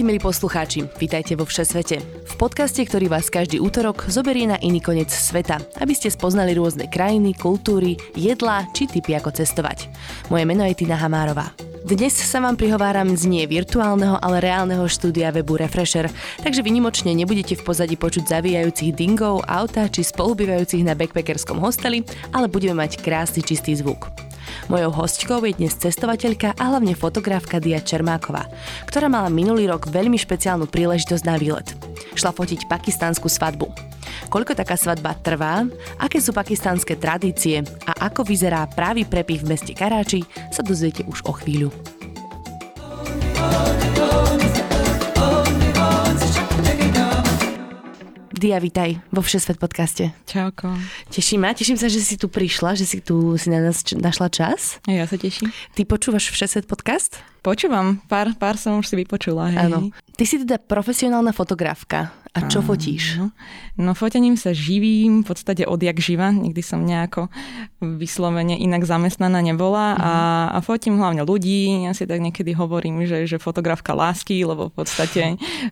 Ahojte milí poslucháči, vítajte vo Všesvete. V podcaste, ktorý vás každý útorok zoberie na iný koniec sveta, aby ste spoznali rôzne krajiny, kultúry, jedlá či typy ako cestovať. Moje meno je Tina Hamárová. Dnes sa vám prihováram z nie virtuálneho, ale reálneho štúdia webu Refresher, takže vynimočne nebudete v pozadí počuť zavíjajúcich dingov, auta či spolubývajúcich na backpackerskom hosteli, ale budeme mať krásny čistý zvuk. Mojou hostkou je dnes cestovateľka a hlavne fotografka Dia Čermáková, ktorá mala minulý rok veľmi špeciálnu príležitosť na výlet. Šla fotiť pakistánsku svadbu. Koľko taká svadba trvá, aké sú pakistánske tradície a ako vyzerá právý prepich v meste Karáči, sa dozviete už o chvíľu. Dia, vitaj vo Všesvet podcaste. Čauko. Teší ma, teším sa, že si tu prišla, že si tu si na nás našla čas. Ja sa teším. Ty počúvaš Všesvet podcast? Počúvam, pár, pár som už si vypočula. Hej. Áno. Ty si teda profesionálna fotografka. A čo fotíš? No fotením sa živím v podstate odjak živa. Nikdy som nejako vyslovene inak zamestnaná nebola a, mhm. a fotím hlavne ľudí. Ja si tak niekedy hovorím, že, že fotografka lásky, lebo v podstate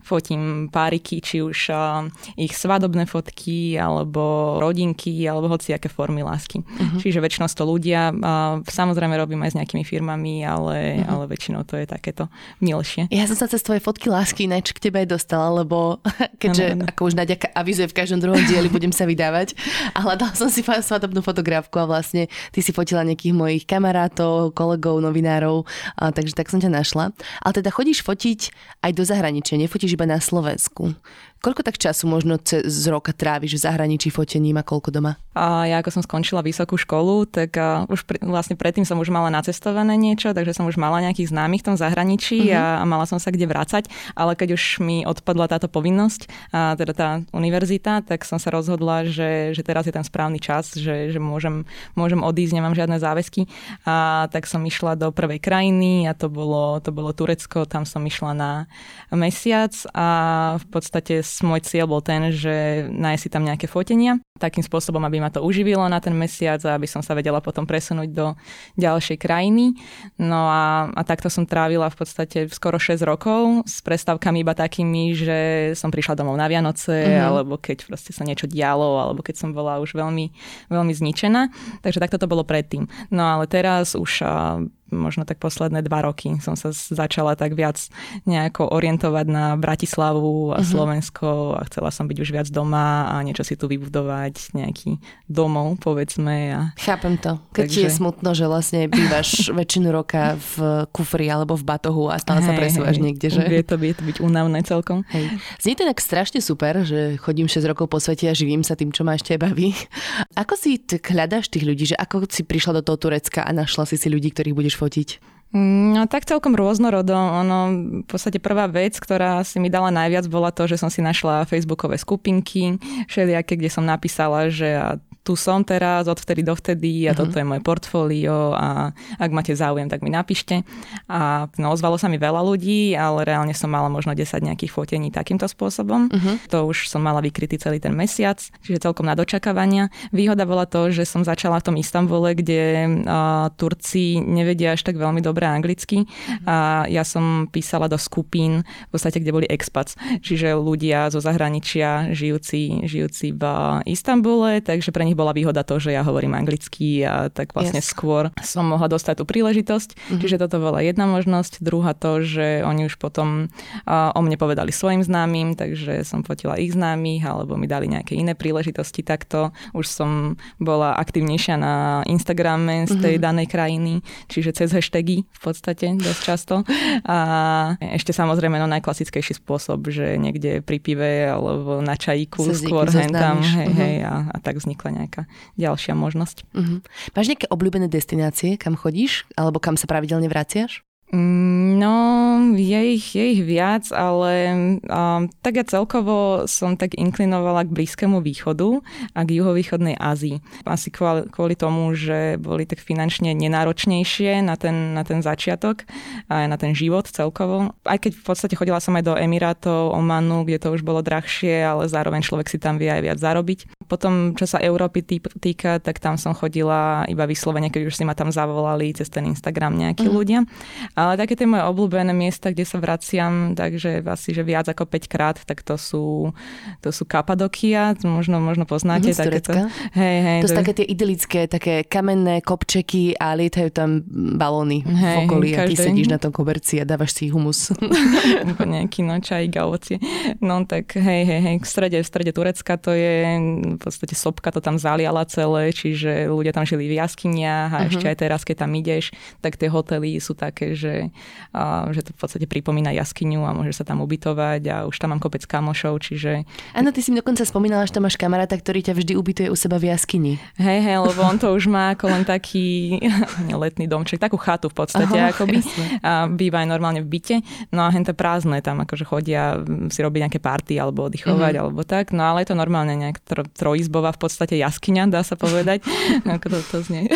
fotím páriky, či už uh, ich svadobné fotky, alebo rodinky, alebo hociaké formy lásky. Uh-huh. Čiže väčšinou to ľudia. Uh, samozrejme robím aj s nejakými firmami, ale, uh-huh. ale väčšinou to je takéto milšie. Ja som sa cez tvoje fotky lásky ináč k tebe aj dostala, lebo keďže ano, ano. ako už Nadia avizuje v každom druhom dieli, budem sa vydávať. A hľadala som si svadobnú fotografku a vlastne ty si fotila nejakých mojich kamarátov, kolegov, novinárov, a, takže tak som ťa našla. Ale teda chodíš fotiť aj do zahraničia, nefotíš iba na Slovensku. Koľko tak času možno z roka tráviš v zahraničí fotením a koľko doma? A ja ako som skončila vysokú školu, tak uh, už pri, vlastne predtým som už mala nacestované niečo, takže som už mala nejakých známych v tom zahraničí uh-huh. a, a mala som sa kde vrácať, ale keď už mi odpadla táto povinnosť, a teda tá univerzita, tak som sa rozhodla, že, že teraz je ten správny čas, že, že môžem, môžem odísť, nemám žiadne záväzky. A tak som išla do prvej krajiny a to bolo, to bolo Turecko, tam som išla na mesiac a v podstate môj cieľ bol ten, že nájsť si tam nejaké fotenia, takým spôsobom, aby ma to uživilo na ten mesiac a aby som sa vedela potom presunúť do ďalšej krajiny. No a, a takto som trávila v podstate skoro 6 rokov s prestávkami iba takými, že som prišla domov na Vianoce, mm-hmm. alebo keď proste sa niečo dialo, alebo keď som bola už veľmi, veľmi zničená. Takže takto to bolo predtým. No ale teraz už možno tak posledné dva roky som sa začala tak viac nejako orientovať na Bratislavu a uh-huh. Slovensko a chcela som byť už viac doma a niečo si tu vybudovať, nejaký domov, povedzme. A... Chápem to. Keď Takže... ti je smutno, že vlastne bývaš väčšinu roka v kufri alebo v batohu a stále hey, sa presúvaš hey, niekde, že? Vie to, vie to byť únavné celkom. Hej. Znie to tak strašne super, že chodím 6 rokov po svete a živím sa tým, čo ma ešte baví. Ako si hľadáš tých ľudí, že ako si prišla do toho Turecka a našla si si ľudí, ktorých budeš fotiť? No tak celkom rôznorodo. Ono, v podstate prvá vec, ktorá si mi dala najviac, bola to, že som si našla facebookové skupinky, všelijaké, kde som napísala, že tu som teraz, odvtedy dovtedy a uh-huh. toto je moje portfólio a ak máte záujem, tak mi napíšte. A no, ozvalo sa mi veľa ľudí, ale reálne som mala možno 10 nejakých fotení takýmto spôsobom. Uh-huh. To už som mala vykrytý celý ten mesiac, čiže celkom na dočakávania. Výhoda bola to, že som začala v tom Istambule, kde uh, Turci nevedia až tak veľmi dobre anglicky uh-huh. a ja som písala do skupín, v podstate, kde boli expats, čiže ľudia zo zahraničia žijúci, žijúci v Istambule, takže pre nich bola výhoda to, že ja hovorím anglicky a tak vlastne yes. skôr som mohla dostať tú príležitosť. Mm-hmm. Čiže toto bola jedna možnosť. Druhá to, že oni už potom o mne povedali svojim známym, takže som fotila ich známych alebo mi dali nejaké iné príležitosti takto. Už som bola aktivnejšia na Instagrame z tej mm-hmm. danej krajiny, čiže cez hashtagy v podstate dosť často. A ešte samozrejme no najklasickejší spôsob, že niekde pri pive alebo na čajíku skôr hentam, hej, hej, mhm. a, a tak vznikla nejaká ďalšia možnosť. Uh-huh. Máš nejaké obľúbené destinácie, kam chodíš? Alebo kam sa pravidelne vraciaš? Mm, no, je ich, je ich viac, ale um, tak ja celkovo som tak inklinovala k Blízkému východu a k juhovýchodnej Ázii. Asi kvôli, kvôli tomu, že boli tak finančne nenáročnejšie na ten, na ten začiatok a na ten život celkovo. Aj keď v podstate chodila som aj do Emirátov, Omanu, kde to už bolo drahšie, ale zároveň človek si tam vie aj viac zarobiť. Potom, čo sa Európy týka, tak tam som chodila iba vyslovene, keď už si ma tam zavolali cez ten Instagram nejakí mm. ľudia. Ale také tie moje obľúbené miesta, kde sa vraciam, takže asi, že viac ako 5 krát, tak to sú, to sú Kapadokia, možno, možno poznáte. Mm, takéto, hej, hej, to, to sú také tie idylické, také kamenné kopčeky a lietajú tam balóny hej, v okolí a ty sedíš na tom koberci a dávaš si humus. nejaký no, čajík a ovocie. No tak hej, hej, hej, v strede, v strede Turecka to je, v podstate sopka to tam zaliala celé, čiže ľudia tam žili v jaskyniach a uh-huh. ešte aj teraz, keď tam ideš, tak tie hotely sú také, že že, a, že to v podstate pripomína jaskyňu a môže sa tam ubytovať a už tam mám kopec kamošov, čiže... Áno, ty si mi dokonca spomínala, že tam máš kamaráta, ktorý ťa vždy ubytuje u seba v jaskyni. Hej, hej, lebo on to už má ako len taký letný domček, takú chatu v podstate Aha, akoby. A býva aj normálne v byte. No a hente prázdne tam akože chodia si robiť nejaké party alebo oddychovať mm-hmm. alebo tak. No ale je to normálne nejak tro, trojizbová v podstate jaskyňa, dá sa povedať. ako to, to znie.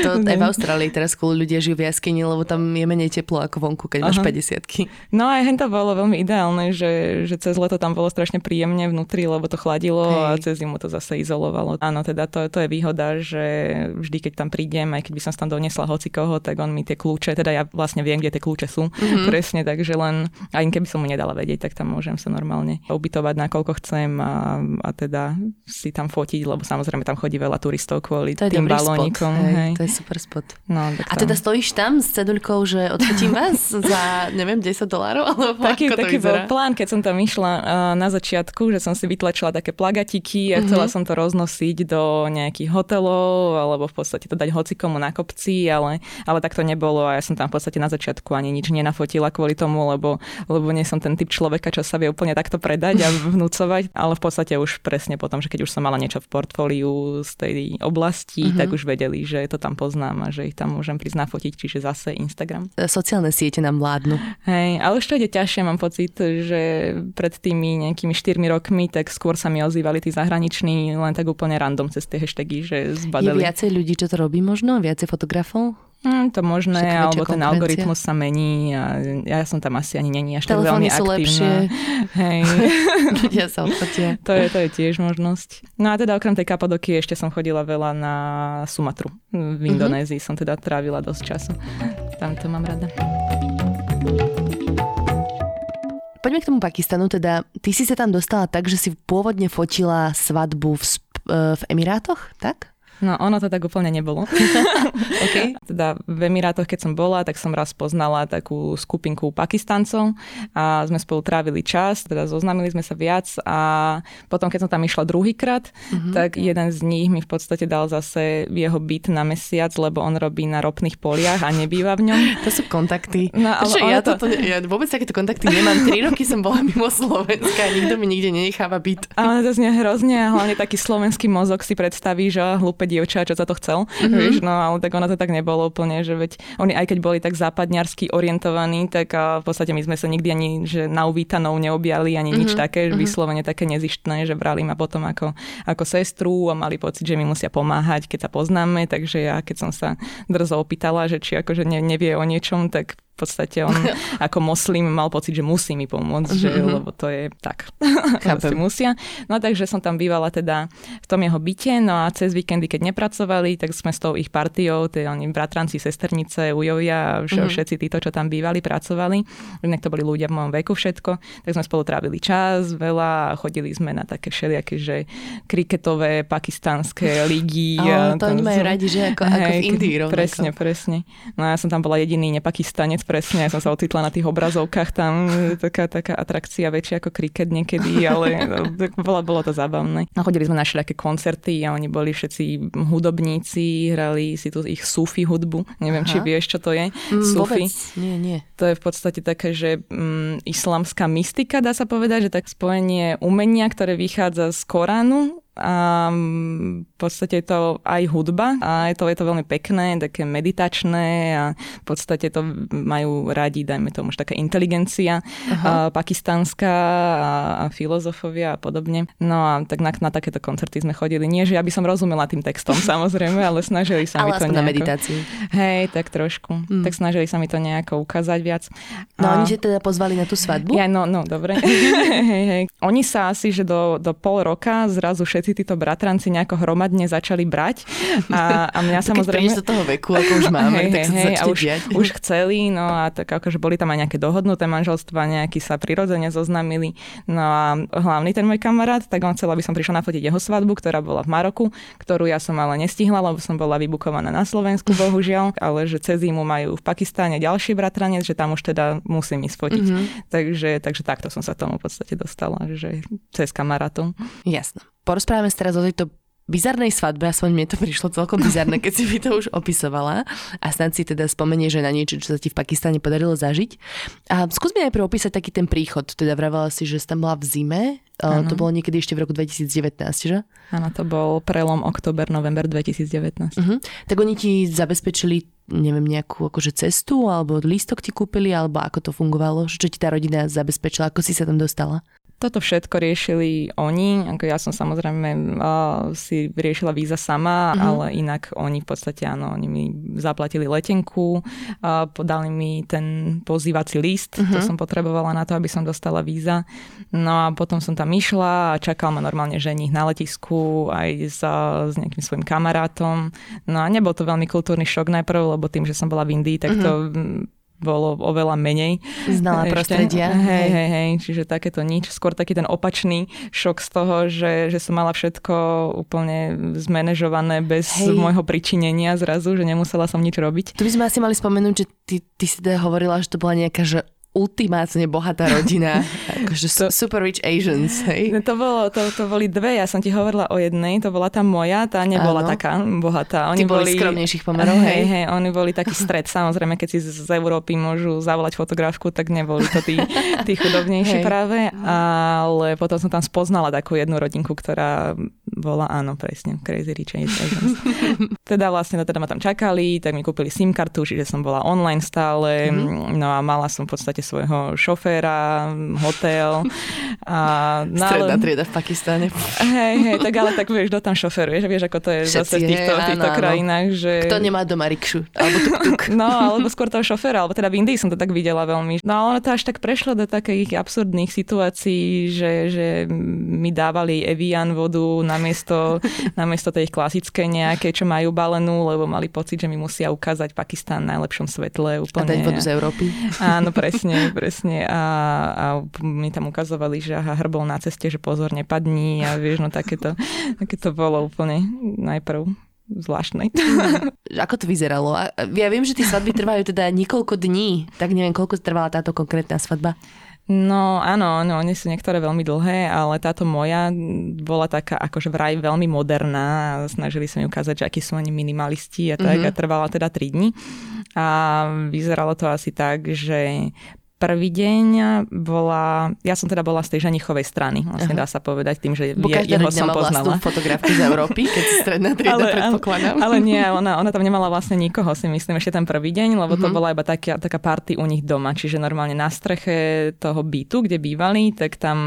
to aj v Austrálii teraz skôr ľudia žijú v jaskyni, lebo tam tam je menej teplo ako vonku, keď máš 50 No aj hen to bolo veľmi ideálne, že, že cez leto tam bolo strašne príjemne vnútri, lebo to chladilo Hej. a cez zimu to zase izolovalo. Áno, teda to, to je výhoda, že vždy, keď tam prídem, aj keď by som tam doniesla hoci koho, tak on mi tie kľúče, teda ja vlastne viem, kde tie kľúče sú, mm-hmm. presne, takže len, aj keby som mu nedala vedieť, tak tam môžem sa normálne ubytovať nakoľko chcem a, a teda si tam fotiť, lebo samozrejme tam chodí veľa turistov kvôli to tým balónikom. Hej, hej. To je super spot. No, a teda stojíš tam s cedulkou, že odfotím vás za, neviem, 10 dolárov? Alebo taký ako taký bol plán, keď som tam išla na začiatku, že som si vytlačila také plagatiky a chcela mm-hmm. som to roznosiť do nejakých hotelov alebo v podstate to dať hocikomu na kopci, ale, ale tak to nebolo a ja som tam v podstate na začiatku ani nič nenafotila kvôli tomu, lebo, lebo nie som ten typ človeka, čo sa vie úplne takto predať a vnúcovať, ale v podstate už presne potom, že keď už som mala niečo v portfóliu z tej oblasti, mm-hmm. tak už vedeli, že to tam poznám a že ich tam môžem prísť nafotiť, čiže zase Instagram. Sociálne siete nám vládnu. Hej, ale už to ide ťažšie, mám pocit, že pred tými nejakými 4 rokmi, tak skôr sa mi ozývali tí zahraniční len tak úplne random cez tie hashtagy, že zbadali. Je viacej ľudí, čo to robí možno? Viacej fotografov? Mm, to možné, alebo ten algoritmus sa mení a ja som tam asi ani není až tak veľmi sú aktívna. lepšie. Hej. Ľudia sa odfotia. to, je, to je tiež možnosť. No a teda okrem tej Kapadoky ešte som chodila veľa na Sumatru. V mhm. Indonézii mm-hmm. som teda trávila dosť času. Tam to mám rada. Poďme k tomu Pakistanu, teda ty si sa tam dostala tak, že si pôvodne fotila svadbu v, v Emirátoch, tak? No, ono to tak úplne nebolo. okay. Teda v Emirátoch, keď som bola, tak som raz poznala takú skupinku Pakistancov a sme spolu trávili čas, teda zoznámili sme sa viac a potom, keď som tam išla druhýkrát, mm-hmm. tak jeden z nich mi v podstate dal zase jeho byt na mesiac, lebo on robí na ropných poliach a nebýva v ňom. To sú kontakty. No, ale Čo, ja, to... Toto, ja vôbec takéto kontakty nemám. Tri roky som bola mimo Slovenska a nikto mi nikde nenecháva byt. Ale to znie hrozne a hlavne taký slovenský mozog si predstaví, že hlúpe dievča, čo sa to chcel. Mm-hmm. Vieš, no ale tak ono to tak nebolo úplne, že veď oni aj keď boli tak západňarsky orientovaní, tak a v podstate my sme sa nikdy ani že na uvítanou neobjali, ani mm-hmm. nič mhm. také, mm-hmm. vyslovene také nezištné, že brali ma potom ako, ako sestru a mali pocit, že mi musia pomáhať, keď sa poznáme, takže ja keď som sa drzo opýtala, že či akože nevie o niečom, tak v podstate on ako moslim mal pocit, že musí mi pomôcť, že, mm-hmm. lebo to je tak. Chápem. musia. No takže som tam bývala teda v tom jeho byte, no a cez víkendy, keď nepracovali, tak sme s tou ich partiou, tie oni bratranci, sesternice, ujovia, mm-hmm. všetci títo, čo tam bývali, pracovali. Inak to boli ľudia v mojom veku všetko, tak sme spolu trávili čas veľa a chodili sme na také všelijaké, že kriketové pakistanské ligy. Ale to oni majú radi, že ako, hej, ako v Indii Presne, presne. No ja som tam bola jediný nepakistanec, presne, ja som sa ocitla na tých obrazovkách tam, taká, taká atrakcia väčšia ako kriket niekedy, ale no, bolo, bolo to zábavné. No, chodili sme na všelijaké koncerty a oni boli všetci hudobníci, hrali si tu ich sufi hudbu, neviem, Aha. či vieš, čo to je. Mm, sufi. Nie, nie. To je v podstate také, že mm, islamská mystika, dá sa povedať, že tak spojenie umenia, ktoré vychádza z Koránu a v podstate je to aj hudba a je to, je to veľmi pekné, také meditačné a v podstate to majú radi, dajme tomu, už taká inteligencia uh, pakistánska a, a filozofovia a podobne. No a tak na, na takéto koncerty sme chodili. Nie, že ja by som rozumela tým textom samozrejme, ale snažili sa mi to nejako... na meditáciu. Hej, tak trošku. Mm. Tak snažili sa mi to nejako ukázať viac. No a... oni ťa teda pozvali na tú svadbu? Ja, no, no, dobre. hej, hej. Oni sa asi, že do, do pol roka zrazu všetci títo bratranci nejako hromadne začali brať. A, a mňa samozrejme... Keď do toho veku, ako už máme, hej, tak sa hej, a už, už chceli, no a tak akože boli tam aj nejaké dohodnuté manželstva, nejakí sa prirodzene zoznámili. No a hlavný ten môj kamarát, tak on chcel, aby som prišla nafotiť jeho svadbu, ktorá bola v Maroku, ktorú ja som ale nestihla, lebo som bola vybukovaná na Slovensku, bohužiaľ, ale že cez zimu majú v Pakistáne ďalší bratranec, že tam už teda musím ísť fotiť. Mm-hmm. Takže, takže takto som sa tomu v podstate dostala, že cez kamarátov. Jasno. Porozprávame sa teraz o tejto bizarnej svadbe, aspoň mne to prišlo celkom bizarné, keď si mi to už opisovala a snad si teda spomenie, že na niečo, čo sa ti v Pakistane podarilo zažiť. A skús mi najprv opísať taký ten príchod, teda vravala si, že si tam bola v zime, ano. to bolo niekedy ešte v roku 2019, že? Áno, to bol prelom október, november 2019. Uh-huh. Mhm. Tak oni ti zabezpečili neviem, nejakú akože cestu, alebo lístok ti kúpili, alebo ako to fungovalo? Čo ti tá rodina zabezpečila? Ako si sa tam dostala? Toto všetko riešili oni, ako ja som samozrejme uh, si riešila víza sama, uh-huh. ale inak oni v podstate áno, oni mi zaplatili letenku, uh, podali mi ten pozývací list, uh-huh. to mhm. som potrebovala na to, aby som dostala víza. No a potom som tam išla a čakal ma normálne ženich na letisku aj s, s nejakým svojim kamarátom. No a nebol to veľmi kultúrny šok najprv, lebo tým, že som bola v Indii, tak to uh-huh bolo oveľa menej. Znala prostredia. Hej, hej, hej, čiže takéto nič. Skôr taký ten opačný šok z toho, že, že som mala všetko úplne zmanéžované bez hej. môjho pričinenia zrazu, že nemusela som nič robiť. Tu by sme asi mali spomenúť, že ty, ty si teda hovorila, že to bola nejaká že ultimátne bohatá rodina. akože to, super rich Asians, hej? No to, bolo, to, to boli dve, ja som ti hovorila o jednej, to bola tá moja, tá nebola Áno. taká bohatá. Oni Ty boli skromnejších pomerov, hej? Hej, hej, oni boli taký stred, samozrejme, keď si z, z Európy môžu zavolať fotografku, tak neboli to tí, tí chudobnejší hej. práve, ale potom som tam spoznala takú jednu rodinku, ktorá bola, áno, presne, Crazy Rich Asians. teda vlastne, teda ma tam čakali, tak mi kúpili SIM kartu, čiže som bola online stále, mm-hmm. no a mala som v podstate svojho šoféra, hotel. A, no, Stredná ale, trieda v Pakistane. Hej, hej, tak ale tak vieš, kto tam šoferuje, že vieš, ako to je Všetci, zase v týchto, hej, týchto áno, krajinách. Že... Kto nemá doma rikšu, alebo tuk-tuk. No, alebo skôr toho šoféra, alebo teda v Indii som to tak videla veľmi. No ale ono to až tak prešlo do takých absurdných situácií, že, že mi dávali Evian vodu namiesto, namiesto tej klasickej nejakej, čo majú balenú, lebo mali pocit, že mi musia ukázať Pakistán v najlepšom svetle. Úplne. A dať vodu z Európy. Áno, presne presne, presne. A, a mi tam ukazovali, že aha, hrbol na ceste, že pozor, nepadní a vieš, no takéto, takéto bolo úplne najprv zvláštne. Ako to vyzeralo? Ja viem, že tie svadby trvajú teda niekoľko dní, tak neviem, koľko trvala táto konkrétna svadba. No áno, no, oni sú niektoré veľmi dlhé, ale táto moja bola taká akože vraj veľmi moderná a snažili sa mi ukázať, že akí sú oni minimalisti a tak mm-hmm. a trvala teda 3 dní. A vyzeralo to asi tak, že prvý deň bola, ja som teda bola z tej ženichovej strany, vlastne Aha. dá sa povedať tým, že Bo je, jeho som poznala. fotografku z Európy, keď si stredná trieda, ale, predpokladám. Ale, nie, ona, ona tam nemala vlastne nikoho, si myslím, ešte ten prvý deň, lebo uh-huh. to mhm. bola iba taká, taká party u nich doma, čiže normálne na streche toho bytu, kde bývali, tak tam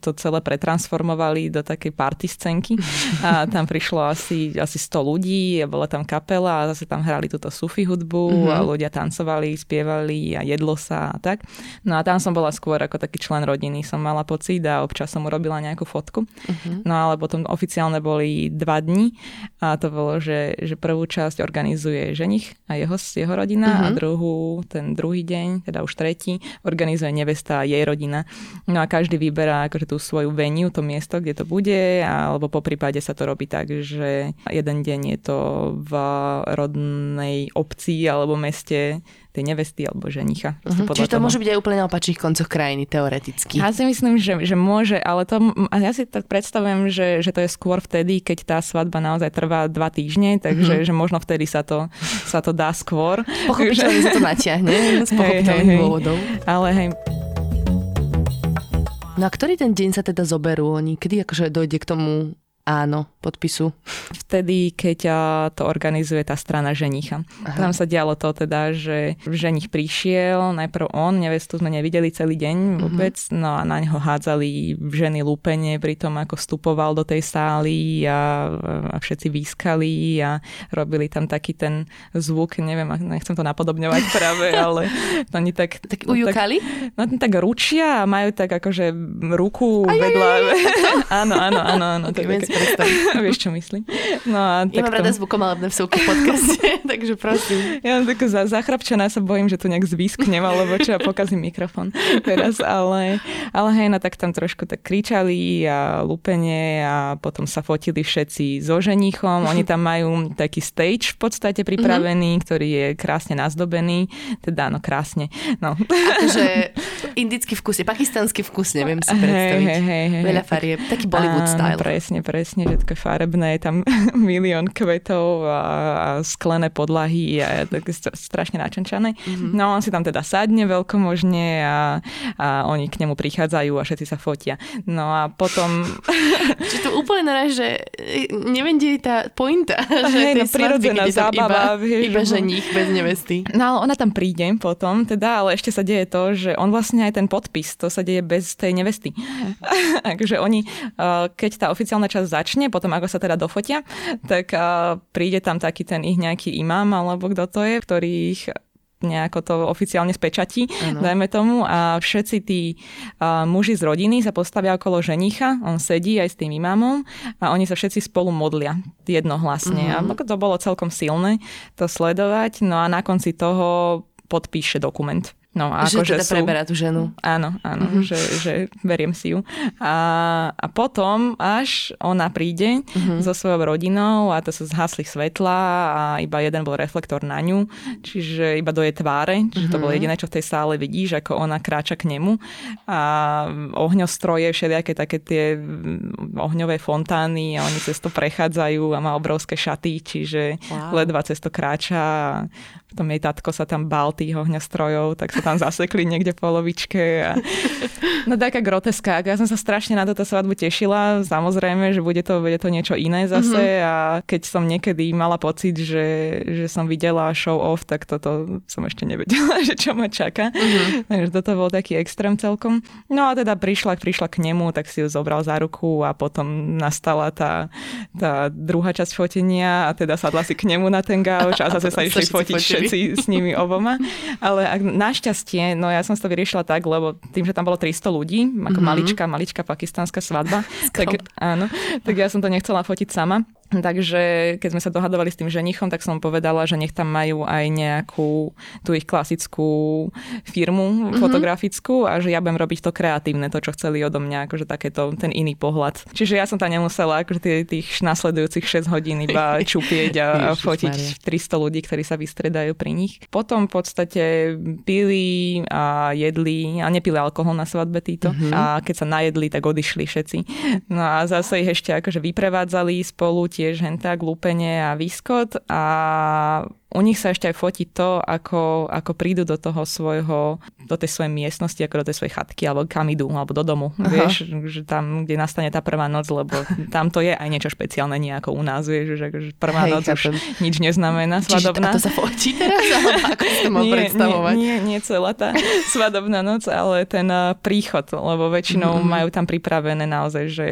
to celé pretransformovali do takej party scénky a tam prišlo asi, asi 100 ľudí a bola tam kapela a zase tam hrali túto sufi hudbu uh-huh. a ľudia tancovali, spievali a jedlo sa a tak. No a tam som bola skôr ako taký člen rodiny, som mala pocit a občas som urobila nejakú fotku. Uh-huh. No ale potom oficiálne boli dva dni a to bolo, že, že prvú časť organizuje ženich a jeho, jeho rodina uh-huh. a mhm. druhú, ten druhý deň, teda už tretí, organizuje nevesta a jej rodina. No a každý vyberá akože tú svoju venue, to miesto, kde to bude, alebo po prípade sa to robí tak, že jeden deň je to v rodnej obci alebo meste tej nevesty alebo ženicha. Uh-huh. Čiže to toho. môže byť aj úplne na opačných koncoch krajiny, teoreticky. Ja si myslím, že, že môže, ale to, ja si tak predstavujem, že, že to je skôr vtedy, keď tá svadba naozaj trvá dva týždne, takže uh-huh. že možno vtedy sa to, sa to dá skôr. Pochopiteľne sa to natiahne z pochopiteľných dôvodov. Ale hej, No a ktorý ten deň sa teda zoberú oni? Kedy akože dojde k tomu Áno, podpisu. Vtedy, keď to organizuje tá strana ženicha. Aha. Tam sa dialo to teda, že ženich prišiel, najprv on, nevestu sme nevideli celý deň mhm. vôbec, uh-huh. no a na neho hádzali ženy lúpenie pri tom, ako vstupoval do tej sály a, a všetci výskali a robili tam taký ten zvuk, neviem, nechcem to napodobňovať práve, ale oni tak... Tak ujukali? Tak, no tak ručia a majú tak akože ruku aj, vedľa... Aj, aj, aj. áno, áno, áno. áno okay, tak. Vieš, čo myslím. No a ja mám rada zvukomalebné vsúky v podcaste, takže prosím. Ja mám takú za, zachrapčená, sa bojím, že tu nejak zvýsknem, alebo čo, ja pokazím mikrofón teraz, ale, ale hej, no tak tam trošku tak kričali a lúpenie a potom sa fotili všetci so ženichom. Oni tam majú taký stage v podstate pripravený, mm-hmm. ktorý je krásne nazdobený. Teda, no krásne. No. Akože indický vkus je pakistanský vkus, neviem si predstaviť. Hey, hey, hey, Veľa farieb, taký Bollywood Áno, style. Presne, presne, že také farebné, je tam milión kvetov a, a sklené podlahy a je tak strašne načančané. Mm-hmm. No on si tam teda sadne veľkomožne a, a oni k nemu prichádzajú a všetci sa fotia. No a potom... Čiže to úplne naraz, že e, neviem, kde je tá pointa, že Hej, no, prirodzená zábava. Iba, vieš, iba ženích bez nevesty. No ale ona tam príde potom, teda, ale ešte sa deje to, že on vlastne aj ten podpis, to sa deje bez tej nevesty. Takže oni, keď tá oficiálna časť začne, potom ako sa teda dofotia, tak príde tam taký ten ich nejaký imám, alebo kto to je, ktorý ich nejako to oficiálne spečatí, ano. dajme tomu. A všetci tí uh, muži z rodiny sa postavia okolo ženicha, on sedí aj s tým imámom a oni sa všetci spolu modlia jednohlasne. Uh-huh. A to bolo celkom silné to sledovať. No a na konci toho podpíše dokument. No, a že ako, teda že sú... preberá tú ženu. Áno, áno, mm-hmm. že, že beriem si ju. A, a potom až ona príde mm-hmm. so svojou rodinou a to sa zhasli svetla a iba jeden bol reflektor na ňu, čiže iba do jej tváre, čiže mm-hmm. to bolo mhm. jediné, čo v tej sále vidíš, ako ona kráča k nemu. A ohňostroje, všelijaké také tie ohňové fontány a oni cez to prechádzajú a má obrovské šaty, čiže wow. ledva cez to kráča a potom jej tatko sa tam bál tých ohňostrojov, tak sa tam zasekli niekde v polovičke. A... No taká groteska. Ja som sa strašne na túto svadbu tešila. Samozrejme, že bude to, bude to niečo iné zase mm-hmm. a keď som niekedy mala pocit, že, že som videla show off, tak toto som ešte nevedela, že čo ma čaká. Mm-hmm. Takže toto bol taký extrém celkom. No a teda prišla, prišla k nemu, tak si ju zobral za ruku a potom nastala tá, tá druhá časť fotenia a teda sadla si k nemu na ten gauč a zase sa išli fotiť všetci s nimi oboma. Ale ak, našťastie, no ja som to vyriešila tak, lebo tým, že tam bolo 300 ľudí, ako mm-hmm. maličká, maličká pakistánska svadba, tak, áno, tak ja som to nechcela fotiť sama. Takže keď sme sa dohadovali s tým ženichom, tak som povedala, že nech tam majú aj nejakú tú ich klasickú firmu mm-hmm. fotografickú a že ja budem robiť to kreatívne, to, čo chceli odo mňa, akože takéto, ten iný pohľad. Čiže ja som tam nemusela akože tých nasledujúcich 6 hodín iba čupieť a, a fotiť 300 ľudí, ktorí sa vystredajú pri nich. Potom v podstate pili a jedli a nepili alkohol na svadbe títo mm-hmm. a keď sa najedli, tak odišli všetci. No a zase ich ešte akože vyprevádzali spolu tiež hentak, lúpenie a výskot a u nich sa ešte aj fotí to, ako, ako prídu do toho svojho, do tej svojej miestnosti, ako do tej svojej chatky, alebo kam idú, alebo do domu. Aha. Vieš, že tam, kde nastane tá prvá noc, lebo tam to je aj niečo špeciálne, nie ako u nás, vieš, že, že prvá Hej, noc chápem. už nič neznamená svadobná. Čiže to sa fotí teraz, alebo ako si to mal nie, predstavovať? Nie, nie, nie celá tá svadobná noc, ale ten uh, príchod, lebo väčšinou mm-hmm. majú tam pripravené naozaj, že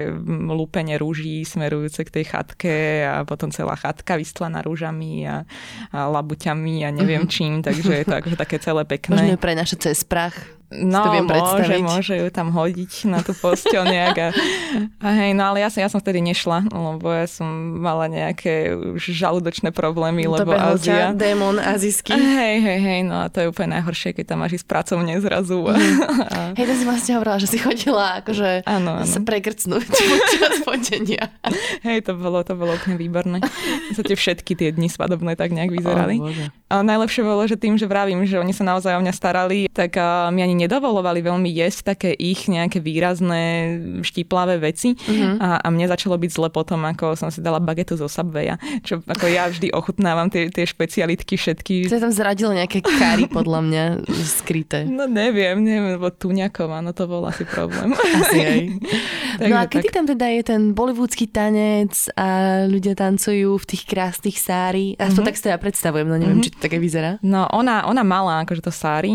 lúpenie rúží smerujúce k tej chatke a potom celá chatka vystlaná rúžami a, a labuťami a neviem uh-huh. čím, takže je to akože také celé pekné. Môžeme prenašať cez prach. No, to viem môže, môže ju tam hodiť na tú postel nejak. A, a hej, no ale ja som, ja som vtedy nešla, lebo ja som mala nejaké už žalúdočné problémy, to lebo Ázia. démon azijský. Hej, hej, hej, no a to je úplne najhoršie, keď tam máš ísť pracovne zrazu. Mm. A... Hej, to si vlastne hovorila, že si chodila akože ano, ano. sa prekrcnúť počas fotenia. Hej, to bolo, to bolo úplne výborné. tie všetky tie dni svadobné tak nejak vyzerali. Oh, a najlepšie bolo, že tým, že vravím, že oni sa naozaj o mňa starali, tak mi ani nedovolovali veľmi jesť také ich nejaké výrazné štiplavé veci uh-huh. a, a mne začalo byť zle potom, ako som si dala bagetu zo Subwaya, čo ako ja vždy ochutnávam tie, tie špecialitky všetky. To tam zradilo nejaké kary podľa mňa skryté. No neviem, neviem, lebo tuňakov, áno, to bol asi problém. Asi aj. no a kedy tak. tam teda je ten bollywoodský tanec a ľudia tancujú v tých krásnych sári? Aspoň mm-hmm. tak si to ja predstavujem, no neviem, mm-hmm. či to také vyzerá. No ona, ona mala akože to sári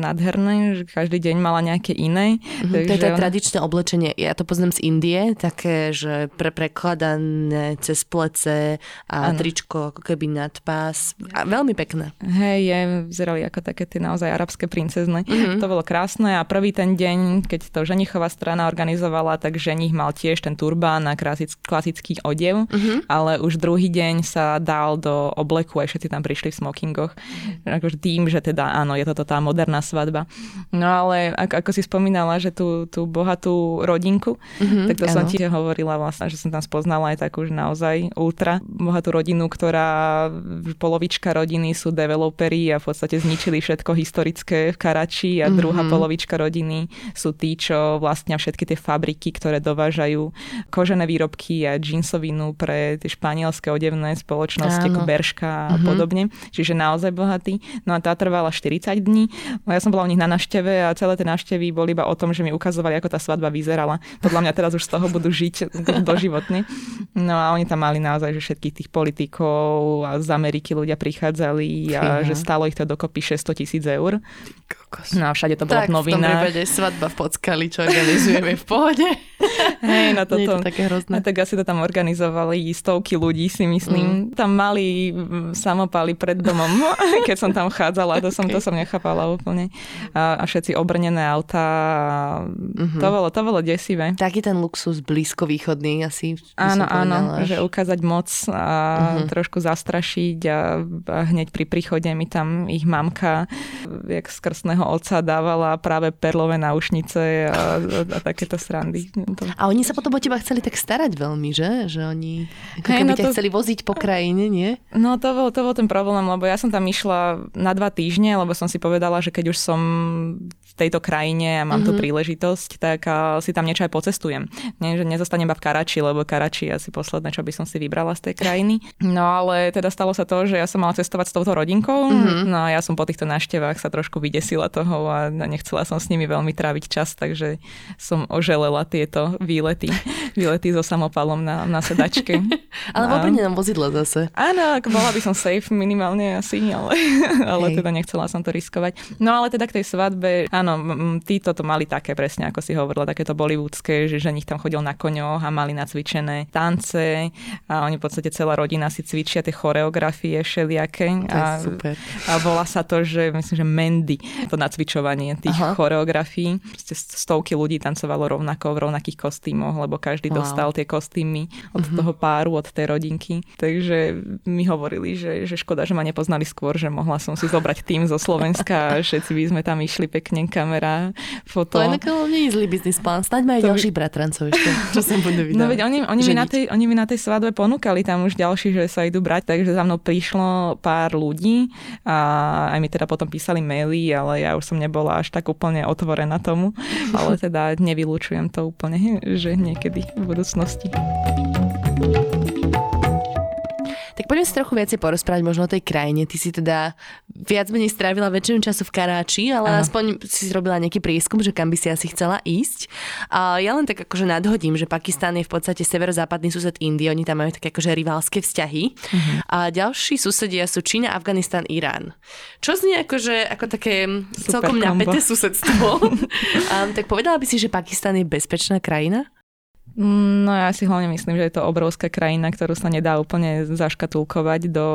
nádherné, že každý deň mala nejaké iné. Mm-hmm. Takže to je ona... tradičné oblečenie. Ja to poznám z Indie, také, že pre prekladané cez plece a ano. tričko ako keby nad pás. A veľmi pekné. Hej, je, vyzerali ako také tie naozaj arabské princezne. Mm-hmm. To bolo krásne a prvý ten deň, keď to ženichová strana organizovala, tak ženich mal tiež ten turbán a klasický odev, mm-hmm. ale už druhý deň sa dal do obleku a všetci tam prišli v smokingoch. Akože tým, že teda áno, je toto tá moderná svadba. No ale ako, ako si spomínala, že tú, tú bohatú rodinku, mm-hmm, tak to áno. som ti hovorila vlastne, že som tam spoznala aj takú, že naozaj ultra bohatú rodinu, ktorá polovička rodiny sú developeri a v podstate zničili všetko historické v Karači a mm-hmm. druhá polovička rodiny sú tí, čo vlastnia všetky tie fabriky, ktoré dovážajú kožené výrobky a džinsovinu pre tie španielské odevné spoločnosti ako Berška a mm-hmm. podobne. Čiže naozaj bohatý. No a tá trvala 40 dní. No ja som bola u nich na našteve a celé tie návštevy boli iba o tom, že mi ukazovali, ako tá svadba vyzerala. Podľa mňa teraz už z toho budú žiť doživotne. No a oni tam mali naozaj, že všetkých tých politikov a z Ameriky ľudia prichádzali a Fíha. že stalo ich to dokopy 600 tisíc eur. No a všade to bolo tak, v novinách. V tom svadba v Podskali, čo organizujeme v pohode. Hej, no toto. Nie je to také hrozné. A tak asi to tam organizovali stovky ľudí, si myslím. Mm. Tam mali samopaly pred domom, keď som tam chádzala, to som, okay. to som nechápala úplne. A, a všetci obrnené autá. Mm-hmm. To, bolo, to bolo desivé. Taký ten luxus blízkovýchodný asi. Áno, áno, že ukázať moc a mm-hmm. trošku zastrašiť a, a hneď pri príchode mi tam ich mamka jak z krstného otca dávala práve perlové náušnice a, a, a takéto srandy. To... A oni sa potom o teba chceli tak starať veľmi, že? Že oni ako hey, no ťa to... chceli voziť po krajine, nie? No to bol, to bol ten problém, lebo ja som tam išla na dva týždne, lebo som si povedala, že keď už som tejto krajine a mám mm-hmm. tú mhm. príležitosť, tak si tam niečo aj pocestujem. Nie, že nezostanem iba v Karači, lebo Karači je asi posledné, čo by som si vybrala z tej krajiny. No ale teda stalo sa to, že ja som mala cestovať s touto rodinkou, mm-hmm. no a ja som po týchto návštevách sa trošku vydesila toho a nechcela som s nimi veľmi tráviť čas, takže som oželela tieto výlety, výlety so samopalom na, na sedačke. ale v obrnenom vozidle zase. Áno, bola by som safe minimálne asi, ale, ale teda nechcela som to riskovať. No ale teda k tej svadbe, áno, títo to mali také presne, ako si hovorila, takéto bollywoodske, že, že nich tam chodil na koňoch a mali nacvičené tance a oni v podstate celá rodina si cvičia tie choreografie všelijaké. A, super. a volá sa to, že myslím, že Mendy, to nacvičovanie tých Aha. choreografií. Stovky ľudí tancovalo rovnako v rovnakých kostýmoch, lebo každý wow. dostal tie kostýmy od uh-huh. toho páru, od tej rodinky. Takže mi hovorili, že, že škoda, že ma nepoznali skôr, že mohla som si zobrať tým zo Slovenska a všetci by sme tam išli pekne kamera, foto. To je nie je zlý biznis plán. Snaď majú ďalších by... bratrancov ešte, čo sa budú vydávať. No veď oni, oni, mi na tej, oni mi na tej svadbe ponúkali tam už ďalší, že sa idú brať, takže za mnou prišlo pár ľudí a aj mi teda potom písali maily, ale ja už som nebola až tak úplne otvorená tomu, ale teda nevylúčujem to úplne, že niekedy v budúcnosti. Poďme si trochu viacej porozprávať možno o tej krajine. Ty si teda viac menej strávila väčšinu času v Karáči, ale Aha. aspoň si robila nejaký prieskum, že kam by si asi chcela ísť. A ja len tak akože nadhodím, že Pakistan je v podstate severozápadný sused Indie, oni tam majú také akože rivalské vzťahy. Uh-huh. A ďalší susedia sú Čína, Afganistan, Irán. Čo znie akože, ako také Super celkom napäté susedstvo. um, tak povedala by si, že Pakistan je bezpečná krajina? No ja si hlavne myslím, že je to obrovská krajina, ktorú sa nedá úplne zaškatulkovať do,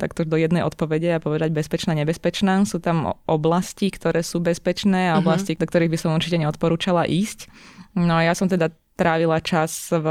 takto do jednej odpovede a povedať bezpečná, nebezpečná. Sú tam oblasti, ktoré sú bezpečné a mhm. oblasti, uh-huh. do ktorých by som určite neodporúčala ísť. No a ja som teda trávila čas v,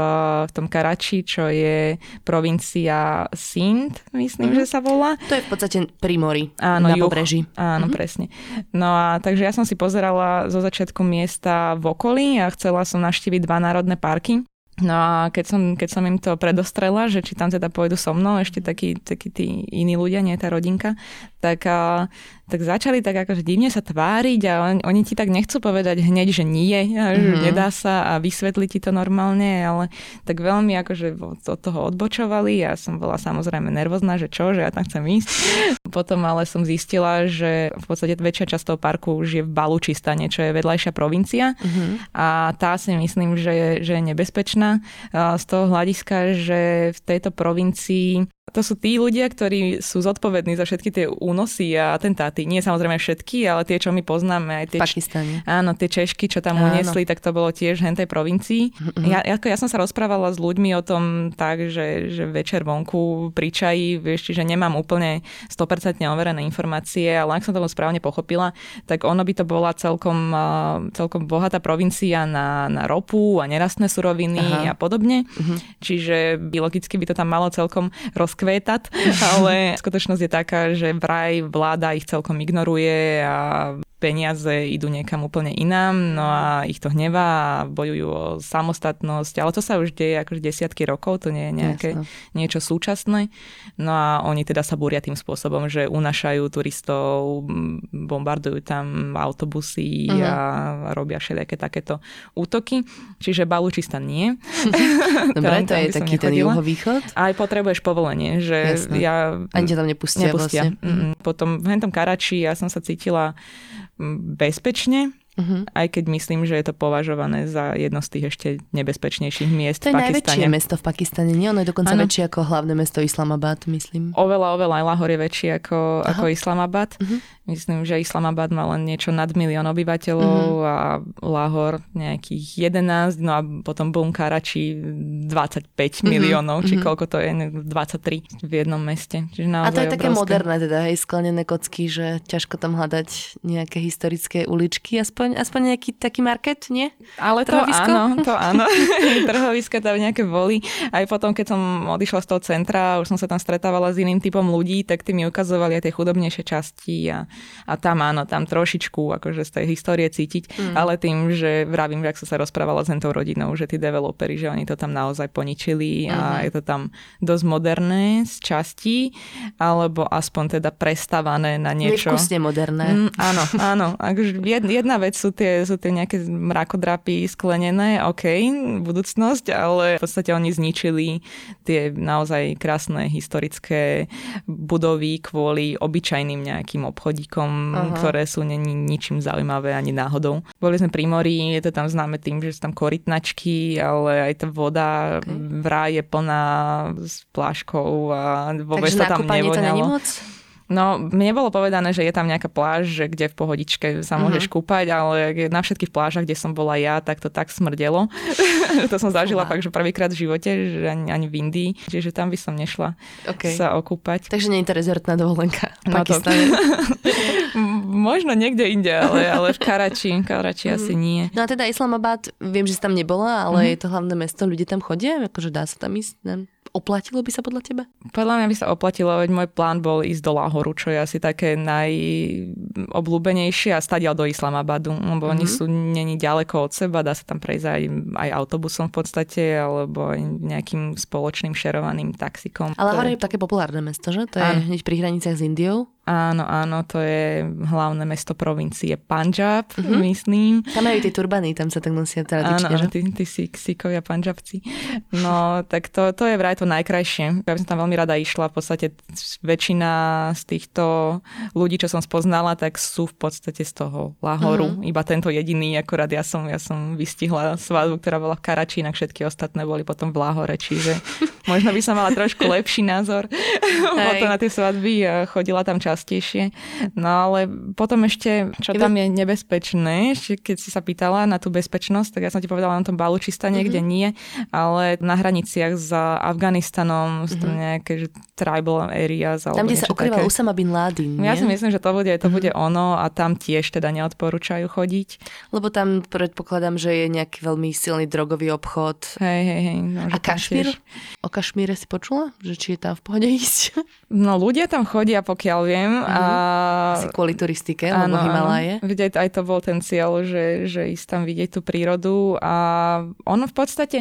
v tom Karači, čo je provincia Sindh, myslím, mm-hmm. že sa volá. To je v podstate pri mori, áno, na juh, pobreží. Áno, mm-hmm. presne. No a takže ja som si pozerala zo začiatku miesta v okolí a chcela som naštíviť dva národné parky. No a keď som, keď som im to predostrela, že či tam teda pôjdu so mnou ešte takí, takí tí iní ľudia, nie tá rodinka, tak a, tak začali tak akože divne sa tváriť a on, oni ti tak nechcú povedať hneď, že nie, a že mm-hmm. nedá sa a vysvetliť ti to normálne, ale tak veľmi akože od toho odbočovali. Ja som bola samozrejme nervózna, že čo, že ja tam chcem ísť. Potom ale som zistila, že v podstate väčšia časť toho parku už je v Balučistane, čo je vedľajšia provincia mm-hmm. a tá si myslím, že je, že je nebezpečná z toho hľadiska, že v tejto provincii to sú tí ľudia, ktorí sú zodpovední za všetky tie únosy a atentáty. Nie samozrejme všetky, ale tie, čo my poznáme. Aj tie, Pakistane. Áno, tie Češky, čo tam áno. uniesli, tak to bolo tiež v tej provincii. Mm-hmm. Ja, ako ja som sa rozprávala s ľuďmi o tom tak, že, že večer vonku pri čaji, vieš, že nemám úplne 100% overené informácie, ale ak som to správne pochopila, tak ono by to bola celkom, celkom bohatá provincia na, na ropu a nerastné suroviny Aha. a podobne. Mm-hmm. Čiže logicky by to tam malo celkom roz rozkvétať, ale skutočnosť je taká, že vraj vláda ich celkom ignoruje a peniaze idú niekam úplne inám, no a ich to hnevá a bojujú o samostatnosť, ale to sa už deje akože desiatky rokov, to nie je nejaké Jasne. niečo súčasné. No a oni teda sa búria tým spôsobom, že unašajú turistov, bombardujú tam autobusy uh-huh. a robia všelijaké takéto útoky. Čiže Balučistan nie. Dobre, to je taký ten juhovýchod. Aj potrebuješ povolenie, že Jasne. ja... Ani tam nepustia, nepustia. vlastne. Mm-hmm. Potom v tom Karači ja som sa cítila bezpečne, Uh-huh. Aj keď myslím, že je to považované za jedno z tých ešte nebezpečnejších miest to v Pakistane. To je najväčšie mesto v Pakistane, nie? Ono je dokonca ano. väčšie ako hlavné mesto Islamabad, myslím. Oveľa, oveľa. Lahore je väčší ako, ako Islamabad. Uh-huh. Myslím, že Islamabad má len niečo nad milión obyvateľov uh-huh. a Lahor nejakých 11, no a potom Bum Karachi 25 uh-huh. miliónov, či uh-huh. koľko to je, 23 v jednom meste. Čiže a to je také obrovské. moderné teda, hej, sklenené kocky, že ťažko tam hľadať nejaké historické uličky aspoň aspoň, nejaký taký market, nie? Ale to Trhovisko? áno, to áno. Trhoviska tam nejaké boli. Aj potom, keď som odišla z toho centra, už som sa tam stretávala s iným typom ľudí, tak tí mi ukazovali aj tie chudobnejšie časti a, a tam áno, tam trošičku akože z tej histórie cítiť, mm. ale tým, že vravím, že ak som sa rozprávala s tou rodinou, že tí developeri, že oni to tam naozaj poničili a mm. je to tam dosť moderné z časti, alebo aspoň teda prestavané na niečo. Nekusne moderné. Mm, áno, áno. Akože jedna vec sú tie, sú tie nejaké mrakodrapy sklenené, OK, budúcnosť, ale v podstate oni zničili tie naozaj krásne historické budovy kvôli obyčajným nejakým obchodíkom, Aha. ktoré sú ni- ničím zaujímavé ani náhodou. Boli sme pri mori, je to tam známe tým, že sú tam korytnačky, ale aj tá voda okay. vraj je plná s pláškou a vôbec Takže sa tam nevoňalo. To No, mne bolo povedané, že je tam nejaká pláž, kde v pohodičke sa môžeš uh-huh. kúpať, ale na všetkých plážach, kde som bola ja, tak to tak smrdelo. to som zažila fakt, že prvýkrát v živote, že ani, ani v Indii, čiže tam by som nešla okay. sa okúpať. Takže nie je to rezortná dovolenka v no To... Možno niekde inde, ale, ale v Karači, Karači uh-huh. asi nie. No a teda Islamabad, viem, že si tam nebola, ale uh-huh. je to hlavné mesto, ľudia tam chodia, akože dá sa tam ísť? Ne? Oplatilo by sa podľa teba? Podľa mňa by sa oplatilo, veď môj plán bol ísť do Lahoru, čo je asi také najobľúbenejšie a stadial do Islamabadu, lebo mm-hmm. oni mhm. sú není ďaleko od seba, dá sa tam prejsť aj, aj autobusom v podstate, alebo nejakým spoločným šerovaným taxikom. Ale Lahore je také populárne mesto, že? To je hneď pri hraniciach s Indiou. Áno, áno, to je hlavné mesto provincie Punjab, mm-hmm. myslím. Tam majú tie turbany, tam sa tak nosia tradične, áno, že? tí, tí síkovia Punjabci. No, tak to, to je vraj to najkrajšie. Ja by som tam veľmi rada išla. V podstate väčšina z týchto ľudí, čo som spoznala, tak sú v podstate z toho Lahoru. Mm-hmm. Iba tento jediný, akorát ja som, ja som vystihla svadbu, ktorá bola v Karači, inak všetky ostatné boli potom v Lahore, čiže možno by som mala trošku lepší názor potom na tie svadby a chodila tam čas častejšie. No ale potom ešte, čo tam je nebezpečné, keď si sa pýtala na tú bezpečnosť, tak ja som ti povedala na tom Balučistane, mm-hmm. kde nie, ale na hraniciach s Afganistanom, mm-hmm. tam nejaké že tribal areas. Tam, kde sa ukrýval Usama bin Laden, nie? Ja si myslím, že to bude, to mm-hmm. bude ono a tam tiež teda neodporúčajú chodiť. Lebo tam predpokladám, že je nejaký veľmi silný drogový obchod. Hej, hej, hej. No, a Kašmír? O Kašmíre si počula? Že či je tam v pohode ísť? No ľudia tam chodia, pokiaľ viem, neviem. Uh-huh. A... Asi kvôli turistike, áno, lebo Himalaje. Vidieť, aj to bol ten cieľ, že, že ísť tam vidieť tú prírodu a ono v podstate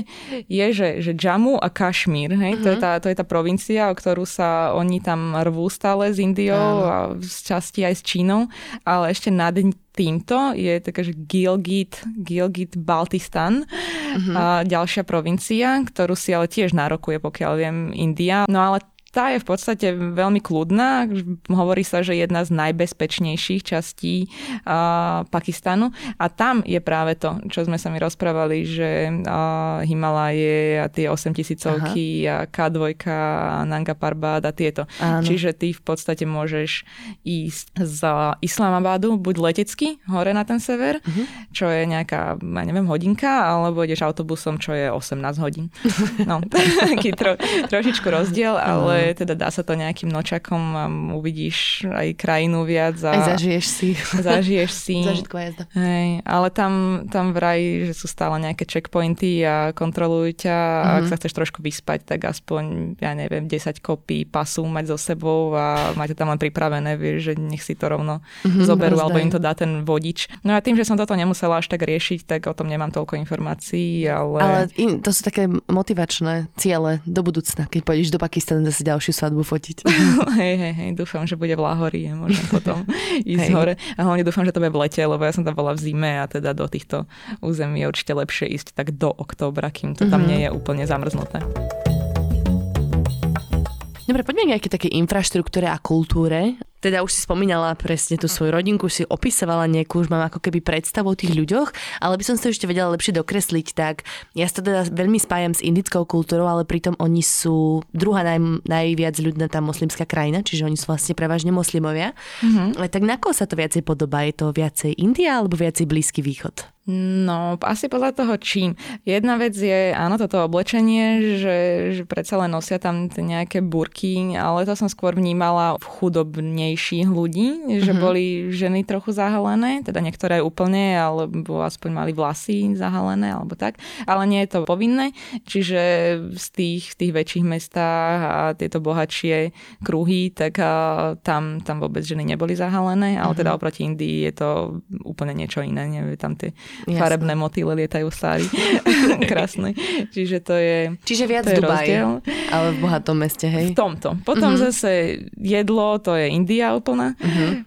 je, že, že Jammu a Kašmír, hej, uh-huh. to, je mhm. tá, to je tá provincia, o ktorú sa oni tam rvú stále s Indiou uh-huh. a z časti aj s Čínou, ale ešte nad týmto je taká, že Gilgit, Gilgit Baltistan, uh-huh. a ďalšia provincia, ktorú si ale tiež nárokuje, pokiaľ viem, India. No ale tá je v podstate veľmi kľudná. Hovorí sa, že jedna z najbezpečnejších častí uh, Pakistanu. A tam je práve to, čo sme sa mi rozprávali, že uh, Himalaje a tie 8 tisícovky a K2 a Nanga Parbat a tieto. Áno. Čiže ty v podstate môžeš ísť z Islamabadu buď letecky hore na ten sever, uh-huh. čo je nejaká, ja neviem, hodinka, alebo ideš autobusom, čo je 18 hodín. No, taký tro, trošičku rozdiel, ale teda dá sa to nejakým nočakom a uvidíš aj krajinu viac. A aj zažiješ si. Zažiješ si. Zážitková jazda. Hej, ale tam, tam vraj, že sú stále nejaké checkpointy a kontrolujú ťa mm-hmm. ak mhm. sa chceš trošku vyspať, tak aspoň, ja neviem, 10 kopí pasu mať so sebou a máte tam len pripravené, vieš, že nech si to rovno mm-hmm, zoberú, rozdaj. alebo im to dá ten vodič. No a tým, že som toto nemusela až tak riešiť, tak o tom nemám toľko informácií, ale... Ale in, to sú také motivačné ciele do budúcna, keď pôjdeš do Pakistanu zase ďalšiu svadbu fotiť. hej, hej, hej, dúfam, že bude v Láhorí, môžem potom ísť hej. hore. A hlavne dúfam, že to bude v lete, lebo ja som tam bola v zime a teda do týchto území je určite lepšie ísť tak do októbra, kým to tam mm-hmm. nie je úplne zamrznuté. Dobre, poďme k nejakej takej infraštruktúre a kultúre. Teda už si spomínala presne tú svoju rodinku, si opisovala nejakú, už mám ako keby predstavu o tých ľuďoch, ale by som si to ešte vedela lepšie dokresliť, tak ja sa teda veľmi spájam s indickou kultúrou, ale pritom oni sú druhá naj, najviac ľudná tá moslimská krajina, čiže oni sú vlastne prevažne moslimovia. Mm-hmm. Tak na koho sa to viacej podobá? Je to viacej India alebo viacej Blízky východ? No, asi podľa toho čím. Jedna vec je, áno, toto oblečenie, že, že predsa len nosia tam nejaké burky, ale to som skôr vnímala v chudobnejších ľudí, že mm-hmm. boli ženy trochu zahalené, teda niektoré úplne, alebo aspoň mali vlasy zahalené, alebo tak. Ale nie je to povinné, čiže z tých, tých väčších mestách a tieto bohatšie kruhy, tak a, tam, tam vôbec ženy neboli zahalené, ale mm-hmm. teda oproti Indii je to úplne niečo iné, neviem, tam tie Jasne. farebné motýle lietajú sári. Krásne. Čiže to je Čiže viac to je Dubaj, rozdiel. ale v bohatom meste, hej? V tomto. Potom uh-huh. zase jedlo, to je India úplná. Uh-huh.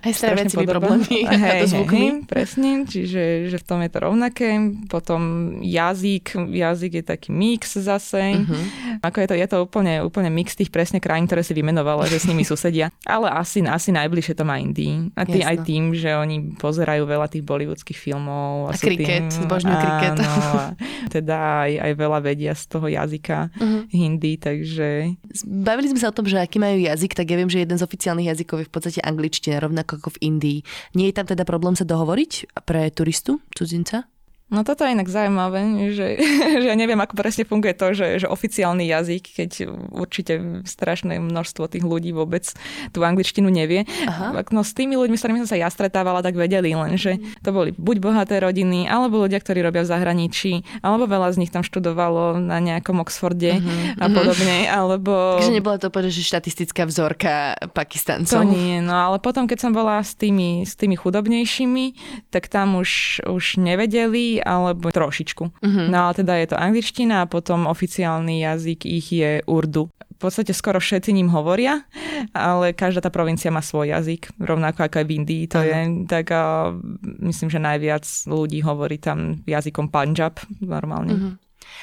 Aj staré veci problémy. Hej, hej, hej, presne. Čiže že v tom je to rovnaké. Potom jazyk. Jazyk je taký mix zase. Uh-huh. Ako je to, je to úplne, úplne mix tých presne krajín, ktoré si vymenovala, že s nimi susedia. Ale asi, asi najbližšie to má Indii. A tý, aj tým, že oni pozerajú veľa tých bollywoodských filmov. A, a kriket, zbožňujú kriket. a teda aj, aj veľa vedia z toho jazyka uh-huh. hindi, takže... Bavili sme sa o tom, že aký majú jazyk, tak ja viem, že jeden z oficiálnych jazykov je v podstate angličtina, rovnako ako v Indii. Nie je tam teda problém sa dohovoriť pre turistu, cudzinca? No toto je inak zaujímavé, že, že neviem, ako presne funguje to, že, že oficiálny jazyk, keď určite strašné množstvo tých ľudí vôbec tú angličtinu nevie. Aha. No s tými ľuďmi, s ktorými som sa ja stretávala, tak vedeli len, že to boli buď bohaté rodiny, alebo ľudia, ktorí robia v zahraničí, alebo veľa z nich tam študovalo na nejakom Oxforde uh-huh. a podobne, alebo... Takže nebola to povedať, že štatistická vzorka Pakistancov. To nie, no ale potom, keď som bola s tými, s tými chudobnejšími, tak tam už, už nevedeli alebo trošičku. Uh-huh. No ale teda je to angličtina a potom oficiálny jazyk ich je urdu. V podstate skoro všetci ním hovoria, ale každá tá provincia má svoj jazyk, rovnako ako aj v Indii to uh-huh. je. Tak a myslím, že najviac ľudí hovorí tam jazykom Punjab normálne. Uh-huh.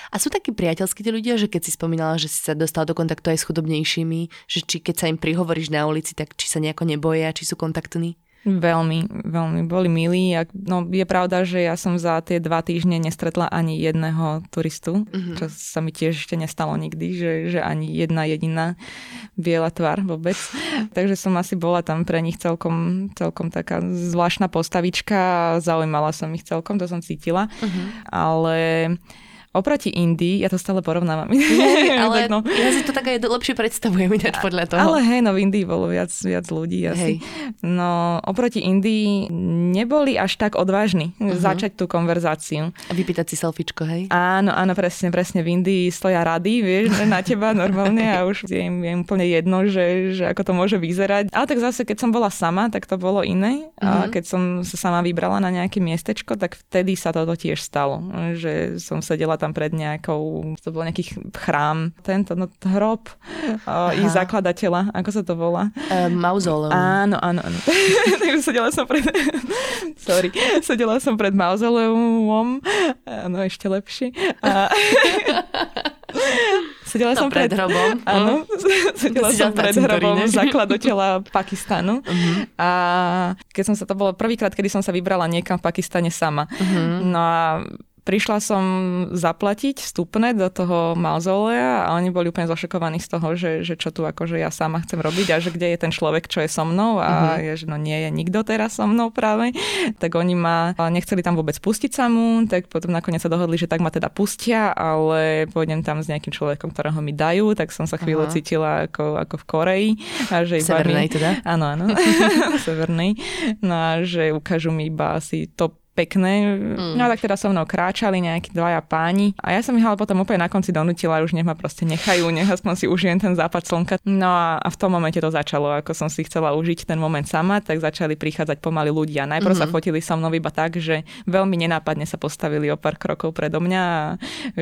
A sú takí priateľskí tí ľudia, že keď si spomínala, že si sa dostala do kontaktu aj s chudobnejšími, že či keď sa im prihovoríš na ulici, tak či sa nejako neboja, či sú kontaktní? Veľmi, veľmi boli milí. No, je pravda, že ja som za tie dva týždne nestretla ani jedného turistu, mm-hmm. čo sa mi tiež ešte nestalo nikdy, že, že ani jedna jediná biela tvár vôbec. Takže som asi bola tam pre nich celkom, celkom taká zvláštna postavička zaujímala som ich celkom, to som cítila. Mm-hmm. Ale Oproti Indii, ja to stále porovnávam. Nie, ale tak no. ja si to tak aj lepšie predstavujem ináč podľa toho. Ale hej, no v Indii bolo viac, viac ľudí asi. Hej. No oproti Indii neboli až tak odvážni uh-huh. začať tú konverzáciu. A vypýtať si selfiečko, hej? Áno, áno, presne, presne. V Indii stoja rady, vieš, na teba normálne a už je im, je im úplne jedno, že, že ako to môže vyzerať. Ale tak zase, keď som bola sama, tak to bolo iné. Uh-huh. A mhm. keď som sa sama vybrala na nejaké miestečko, tak vtedy sa toto tiež stalo. Že som sedela tam pred nejakou, to bol nejaký chrám, tento no, hrob uh, ich zakladateľa, ako sa to volá? Uh, mauzoleum. Áno, áno, áno. Takže sedela som pred, sorry, sedela som pred mauzoleumom, áno, ešte lepšie. A... Sedela som pred, pred hrobom. Áno, sedela som pred hrobom zakladateľa Pakistanu. Uh-huh. A keď som sa to bolo prvýkrát, kedy som sa vybrala niekam v Pakistane sama. Uh-huh. No a prišla som zaplatiť vstupné do toho mauzolea a oni boli úplne zošokovaní z toho, že, že čo tu akože ja sama chcem robiť a že kde je ten človek, čo je so mnou a uh-huh. je, že no nie je nikto teraz so mnou práve. Tak oni ma nechceli tam vôbec pustiť samú, tak potom nakoniec sa dohodli, že tak ma teda pustia, ale pôjdem tam s nejakým človekom, ktorého mi dajú, tak som sa chvíľu uh-huh. cítila ako, ako v Koreji. A že Severnej mi, teda? Áno, áno. Severnej. No a že ukážu mi iba asi top pekné. Mm. No tak teda so mnou kráčali nejakí dvaja páni a ja som ich ale potom úplne na konci donutila, už nech ma proste nechajú, nech aspoň si užijem ten západ slnka. No a, a v tom momente to začalo, ako som si chcela užiť ten moment sama, tak začali prichádzať pomaly ľudia. Najprv mm-hmm. sa fotili so mnou iba tak, že veľmi nenápadne sa postavili o pár krokov predo mňa a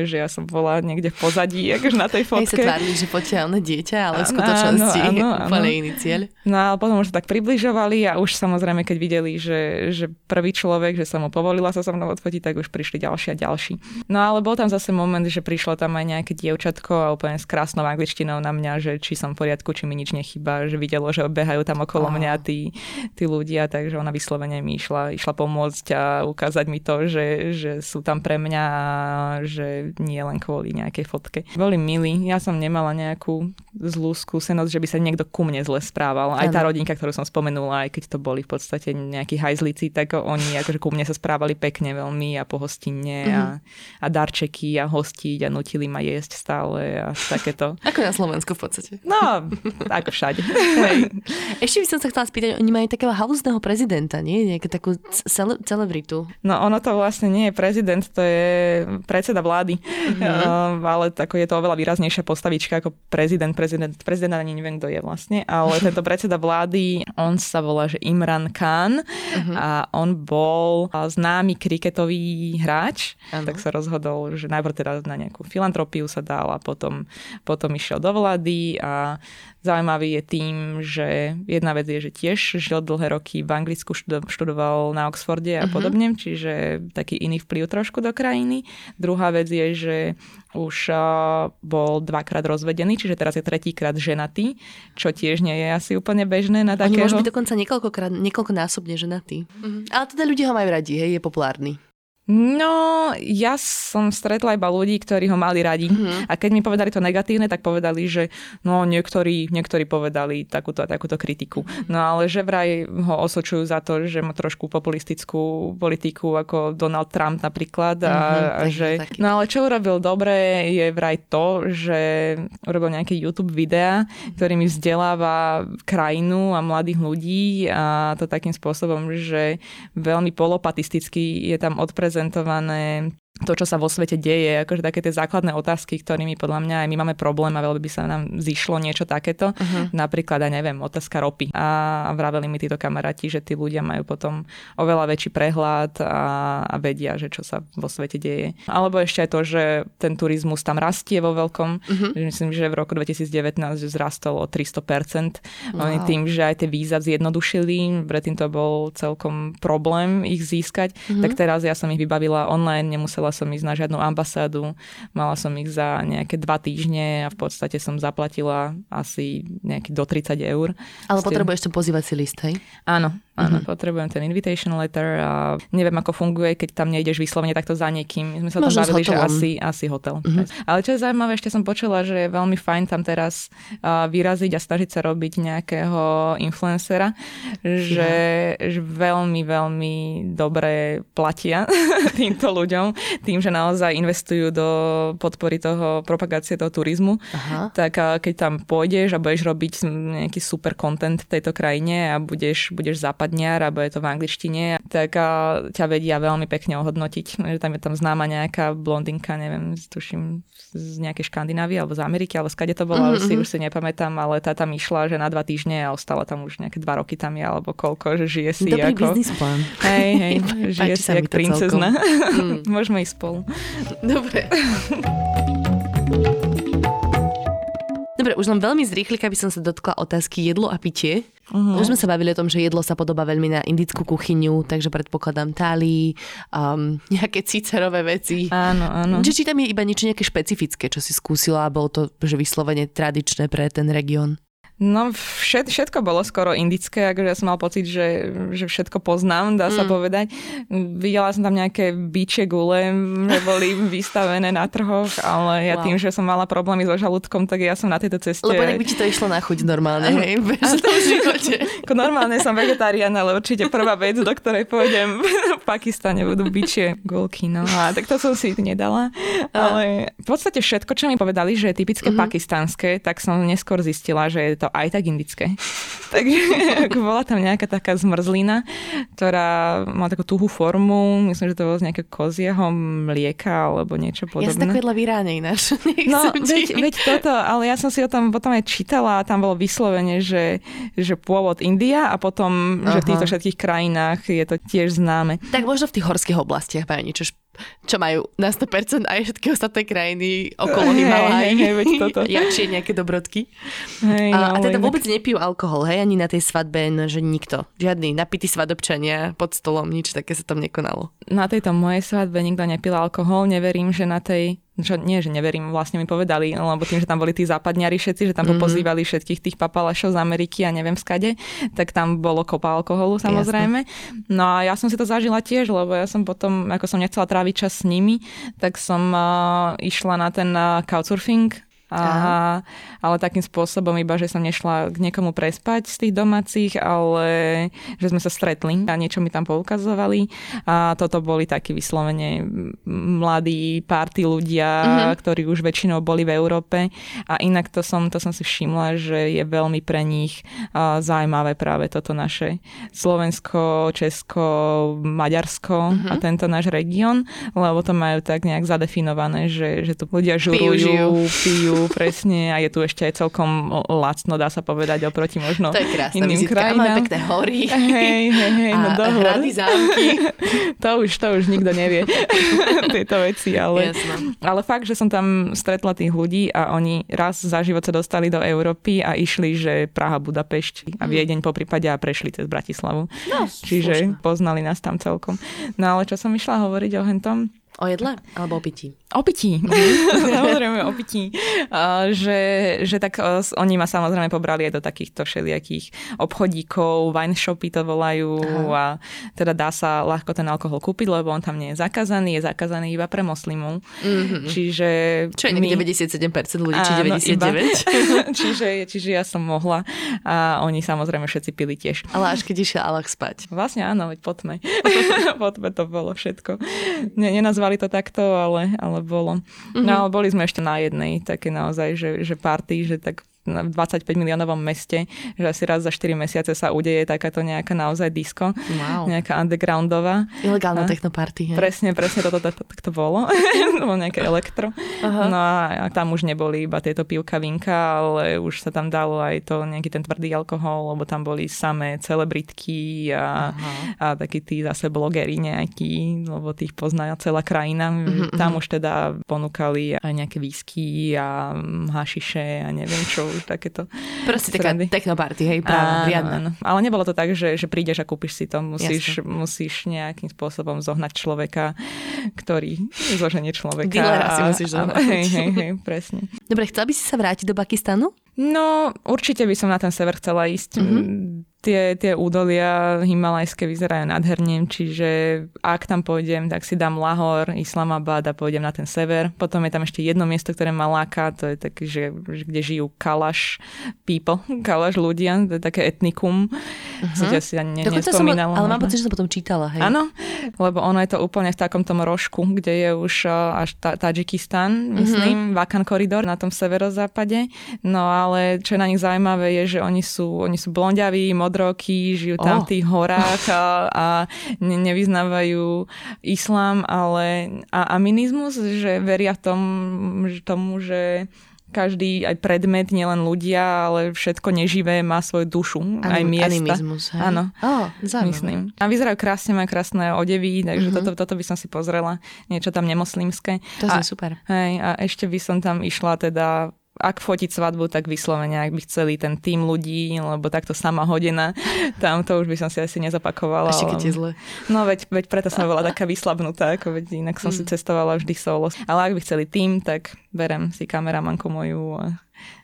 že ja som bola niekde v pozadí, akože na tej fotke. Hej sa tvárili, že poďte dieťa, ale v skutočnosti áno, áno, úplne iný cieľ. No a potom už sa tak približovali a už samozrejme, keď videli, že, že prvý človek, že som mu povolila sa so mnou odfotiť, tak už prišli ďalší a ďalší. No ale bol tam zase moment, že prišlo tam aj nejaké dievčatko a úplne s krásnou angličtinou na mňa, že či som v poriadku, či mi nič nechýba, že videlo, že behajú tam okolo oh. mňa tí, tí ľudia, takže ona vyslovene mi išla, išla pomôcť a ukázať mi to, že, že sú tam pre mňa a že nie len kvôli nejakej fotke. Boli milí, ja som nemala nejakú zlú skúsenosť, že by sa niekto ku mne zle správal. Aj tá rodinka, ktorú som spomenula, aj keď to boli v podstate nejakí hajzlici, tak oni akože ku mne sa správali správali pekne veľmi a pohostinne mm-hmm. a, a darčeky a hostiť a nutili ma jesť stále a takéto. ako na Slovensku v podstate. No, ako všade. Ešte by som sa chcela spýtať, oni majú takého halúzneho prezidenta, nie? Nejakú takú cele, celebritu. No ono to vlastne nie je prezident, to je predseda vlády. Mm-hmm. Uh, ale tako je to oveľa výraznejšia postavička ako prezident. Prezident, prezident ani neviem, kto je vlastne, ale tento predseda vlády, on sa volá, že Imran Khan uh-huh. a on bol známy kriketový hráč, ano. tak sa rozhodol, že najprv teda na nejakú filantropiu sa dal a potom, potom išiel do vlády a zaujímavý je tým, že jedna vec je, že tiež žil dlhé roky v Anglicku, študoval na Oxforde a uh-huh. podobne, čiže taký iný vplyv trošku do krajiny. Druhá vec je, že už bol dvakrát rozvedený, čiže teraz je tretíkrát ženatý, čo tiež nie je asi úplne bežné na takého. Oni môžu byť dokonca niekoľkokrát, niekoľkonásobne ženatý. Mm-hmm. Ale teda ľudia ho majú radi, hej, je populárny. No, ja som stretla iba ľudí, ktorí ho mali radi. Mm-hmm. A keď mi povedali to negatívne, tak povedali, že no niektorí, niektorí povedali takúto a takúto kritiku. Mm-hmm. No ale že vraj ho osočujú za to, že má trošku populistickú politiku ako Donald Trump napríklad. A, mm-hmm, a že, taký. no ale čo urobil dobre je vraj to, že urobil nejaké YouTube videá, ktorými vzdeláva krajinu a mladých ľudí a to takým spôsobom, že veľmi polopatisticky je tam odprezentovaný prezentowany to, čo sa vo svete deje, akože také tie základné otázky, ktorými podľa mňa aj my máme problém a veľmi by sa nám zišlo niečo takéto. Uh-huh. Napríklad, aj neviem, otázka ropy. A vraveli mi títo kamaráti, že tí ľudia majú potom oveľa väčší prehľad a, a vedia, že čo sa vo svete deje. Alebo ešte aj to, že ten turizmus tam rastie vo veľkom. Uh-huh. Myslím, že v roku 2019 zrastol o 300%. Wow. Oni tým, že aj tie víza zjednodušili, predtým to bol celkom problém ich získať, uh-huh. tak teraz ja som ich vybavila online, nemusela som ísť na žiadnu ambasádu, mala som ich za nejaké dva týždne a v podstate som zaplatila asi nejaký do 30 eur. Ale potrebuješ to pozývací list, hej? Áno, áno, mm-hmm. potrebujem ten invitation letter a neviem, ako funguje, keď tam nejdeš vyslovene takto za niekým. My sme sa tam bavili, že asi, asi hotel. Mm-hmm. Ale čo je zaujímavé, ešte som počula, že je veľmi fajn tam teraz uh, vyraziť a snažiť sa robiť nejakého influencera, že, že veľmi, veľmi dobre platia týmto ľuďom, tým, že naozaj investujú do podpory toho propagácie toho turizmu. Aha. Tak uh, keď tam pôjdeš a budeš robiť nejaký super content v tejto krajine a budeš, budeš západniar a bude to v angličtine, tak ťa vedia veľmi pekne ohodnotiť. Že tam je tam známa nejaká blondinka, neviem, tuším z nejakej Škandinávie alebo z Ameriky, alebo skade to bolo, mm-hmm. si mhm. už si nepamätám, ale tá tam išla, že na dva týždne a ostala tam už nejaké dva roky tam je, alebo koľko, že žije si Dobrý ako... biznis plán. Hej, hej, žije si jak princezna. Mm. Môžeme ísť spolu. Dobre. Dobre, už len veľmi zrýchli, aby som sa dotkla otázky jedlo a pitie. Uh-huh. Už sme sa bavili o tom, že jedlo sa podobá veľmi na indickú kuchyňu, takže predpokladám tálí, um, nejaké cicerové veci. Áno, áno. Čiže či tam je iba niečo nejaké špecifické, čo si skúsila a bolo to že vyslovene tradičné pre ten región? No všet, všetko bolo skoro indické, akože ja som mal pocit, že, že všetko poznám, dá sa mm. povedať. Videla som tam nejaké biče gule, že boli vystavené na trhoch, ale ja wow. tým, že som mala problémy so žalúdkom, tak ja som na tejto ceste... Lebo by ti to išlo na chuť normálne, hej? V živote. Normálne som vegetarián, ale určite prvá vec, do ktorej pôjdem v Pakistane budú bičie gulky. No a tak to som si nedala. Ale v podstate všetko, čo mi povedali, že je typické mm-hmm. pakistanské, tak som neskôr zistila, že je to aj tak indické. Takže bola tam nejaká taká zmrzlina, ktorá má takú tuhú formu, myslím, že to bolo z nejakého kozieho mlieka alebo niečo podobné. Ja som tak vedľa v Iráne ináč. No, veď, veď toto, ale ja som si o tom potom aj čítala a tam bolo vyslovene, že, že pôvod India a potom, Aha. že v týchto všetkých krajinách je to tiež známe. Tak možno v tých horských oblastiach majú niečo čo majú na 100% aj všetky ostatné krajiny okolo Himalaj. Hej, hej, veď toto. Jakšie nejaké dobrodky. Hej, a, no, a teda inak... vôbec nepijú alkohol, hej, ani na tej svadbe, no, že nikto. Žiadny napitý svadobčania pod stolom, nič také sa tam nekonalo. Na tejto mojej svadbe nikto nepil alkohol, neverím, že na tej čo nie, že neverím, vlastne mi povedali, lebo tým, že tam boli tí západňari všetci, že tam mm-hmm. popozývali všetkých tých papalašov z Ameriky a neviem skade, tak tam bolo kopa alkoholu samozrejme. Jasne. No a ja som si to zažila tiež, lebo ja som potom, ako som nechcela tráviť čas s nimi, tak som uh, išla na ten uh, couchsurfing a, ale takým spôsobom iba, že som nešla k niekomu prespať z tých domácich, ale že sme sa stretli a niečo mi tam poukazovali. A toto boli takí vyslovene mladí párty ľudia, mm-hmm. ktorí už väčšinou boli v Európe. A inak to som, to som si všimla, že je veľmi pre nich zaujímavé práve toto naše Slovensko, Česko, Maďarsko mm-hmm. a tento náš región, lebo to majú tak nejak zadefinované, že, že tu ľudia žurujú, pijú, presne, a je tu ešte aj celkom lacno, dá sa povedať, oproti možno to je krásne, iným krajinám. Máme pekné hory hej, hej, hej, no a hrady, zámky. to, už, to už nikto nevie, tieto veci, ale, ale fakt, že som tam stretla tých ľudí a oni raz za život sa dostali do Európy a išli, že Praha, Budapešť a mhm. Viedeň po prípade a prešli cez Bratislavu. No, Čiže slušne. poznali nás tam celkom. No ale čo som išla hovoriť o hentom? O jedle alebo o pití? O pití. samozrejme o pití. Uh, že, že tak uh, oni ma samozrejme pobrali aj do takýchto všelijakých obchodíkov, wine shopy to volajú Aha. a teda dá sa ľahko ten alkohol kúpiť, lebo on tam nie je zakázaný, je zakázaný iba pre moslimov. Mm-hmm. Čiže... Čo je my... 97% ľudí, či 99%? Iba, čiže, čiže ja som mohla a oni samozrejme všetci pili tiež. Ale až keď išiel Allah spať. Vlastne áno, veď potme. potme to bolo všetko. Ne, nenazvali to takto, ale, ale bolo. Mm-hmm. No ale boli sme ešte na jednej také naozaj, že, že party, že tak v 25 miliónovom meste, že asi raz za 4 mesiace sa udeje takáto nejaká naozaj disco, wow. nejaká undergroundová. Ilegálna technoparty. Presne, presne toto tak to, to, to bolo. bolo nejaké elektro. Aha. No a tam už neboli iba tieto pivka, vinka, ale už sa tam dalo aj to nejaký ten tvrdý alkohol, lebo tam boli samé celebritky a, a takí tí zase blogeri nejakí, lebo tých pozná celá krajina. Mm-hmm. Tam už teda ponúkali aj nejaké výsky a hašiše a neviem čo už takéto Proste taká technoparty, hej, práve, riadne. Áno. Ale nebolo to tak, že, že prídeš a kúpiš si to. Musíš, musíš nejakým spôsobom zohnať človeka, ktorý zoženie človeka. Dealera si musíš zohnať. Hej, hej, hej, presne. Dobre, chcela by si sa vrátiť do Pakistanu? No, určite by som na ten sever chcela ísť. Mm-hmm tie, tie údolia himalajské vyzerajú nádherne, čiže ak tam pôjdem, tak si dám Lahor, Islamabad a pôjdem na ten sever. Potom je tam ešte jedno miesto, ktoré ma láka, to je také, že, kde žijú kalaš people, kalaš ľudia, to je také etnikum. Uh-huh. Mhm. Si ani ne, som, ale mám pocit, že som potom čítala, hej. Áno, lebo ono je to úplne v takom tom rožku, kde je už až ta, Tadžikistan, myslím, uh-huh. Vakan koridor na tom severozápade. No ale čo je na nich zaujímavé je, že oni sú, oni sú blondiaví, modroky, žijú tam oh. v tých horách a, a ne, nevyznávajú islám, ale a aminizmus, že veria v tom, tomu, že každý aj predmet, nielen ľudia, ale všetko neživé má svoju dušu, Anim, aj miesta. Animizmus, hej? Áno, oh, myslím. A vyzerajú krásne, majú krásne odevy, takže uh-huh. toto, toto by som si pozrela. Niečo tam nemoslimské. To je super. Hej, a ešte by som tam išla teda ak fotiť svadbu, tak vyslovene, ak by chceli ten tým ľudí, lebo takto sama hodina, tam to už by som si asi nezapakovala. Ešte keď je zle. No veď, veď preto som bola taká vyslabnutá, ako veď inak som mm. si cestovala vždy solo. Ale ak by chceli tým, tak berem si kameramanku moju a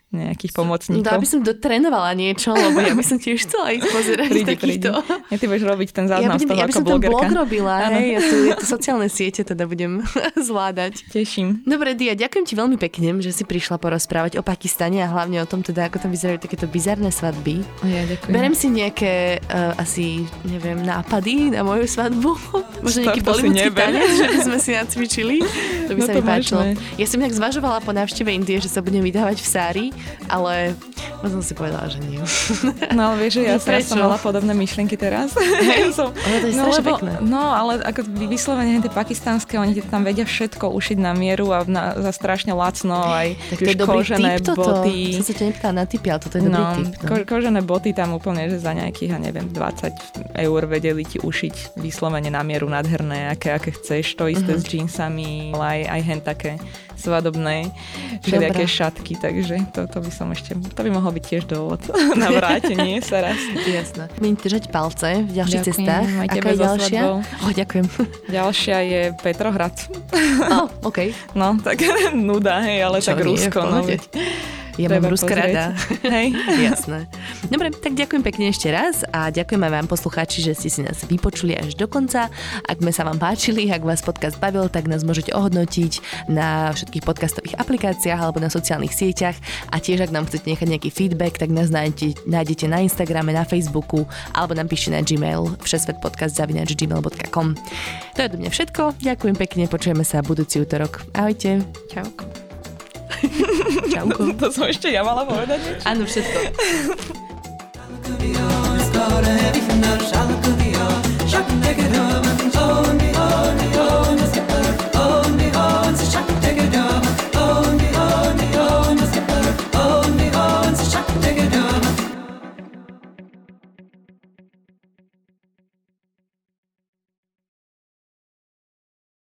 nejakých pomocníkov. No, aby som dotrénovala niečo, lebo ja by som tiež chcela ísť pozerať prídi, takýchto. Prídi. Ja ty budeš robiť ten záznam ja budem, z toho ja by som ten blog robila, hej, ja tu, ja tu sociálne siete teda budem zvládať. Teším. Dobre, Dia, ďakujem ti veľmi pekne, že si prišla porozprávať o Pakistane a hlavne o tom teda, ako tam vyzerajú takéto bizarné svadby. Ja, ďakujem. Berem si nejaké uh, asi, neviem, nápady na moju svadbu. Možno nejaký bollywoodský tanec, že by sme si nacvičili. To by no sa mi páčilo. Ja som inak zvažovala po návšteve Indie, že sa budem vydávať v sári, ale som si povedala, že nie. No ale vieš, že ja, ja som mala podobné myšlienky teraz. Hej, som, ale to je no, lebo, pekné. No, ale ako vyslovene tie pakistánske, oni tam vedia všetko ušiť na mieru a na, za strašne lacno aj tak to je dobrý kožené tip toto. boty. Som sa ťa nepýtala na typy, ale toto je dobrý no, tip. No. Ko, kožené boty tam úplne, že za nejakých, ja neviem, 20 eur vedeli ti ušiť vyslovene na mieru nádherné, aké, aké chceš. To isté uh-huh. s jeansami, ale aj, aj hen také svadobnej, všelijaké šatky, takže to, to by som ešte, to by mohol byť tiež dôvod na vrátenie sa raz. Jasné. Budem držať palce v ďalších ďakujem, cestách. Aká je ďalšia? Oh, ďakujem. Ďalšia je Petrohrad. Oh, OK. No, tak nuda, hej, ale Čo tak Rusko. No, ja mám Ruska rada. Hej? Jasné. Dobre, tak ďakujem pekne ešte raz a ďakujem aj vám poslucháči, že ste si nás vypočuli až do konca. Ak sme sa vám páčili, ak vás podcast bavil, tak nás môžete ohodnotiť na všetkých podcastových aplikáciách alebo na sociálnych sieťach a tiež ak nám chcete nechať nejaký feedback, tak nás nájdete, nájdete na Instagrame, na Facebooku alebo nám píšte na Gmail všesvetpodcast.gmail.com To je do mňa všetko. Ďakujem pekne, počujeme sa budúci útorok. Ahojte. Čauko. Čauko. to som ešte ja mala povedať Áno, všetko.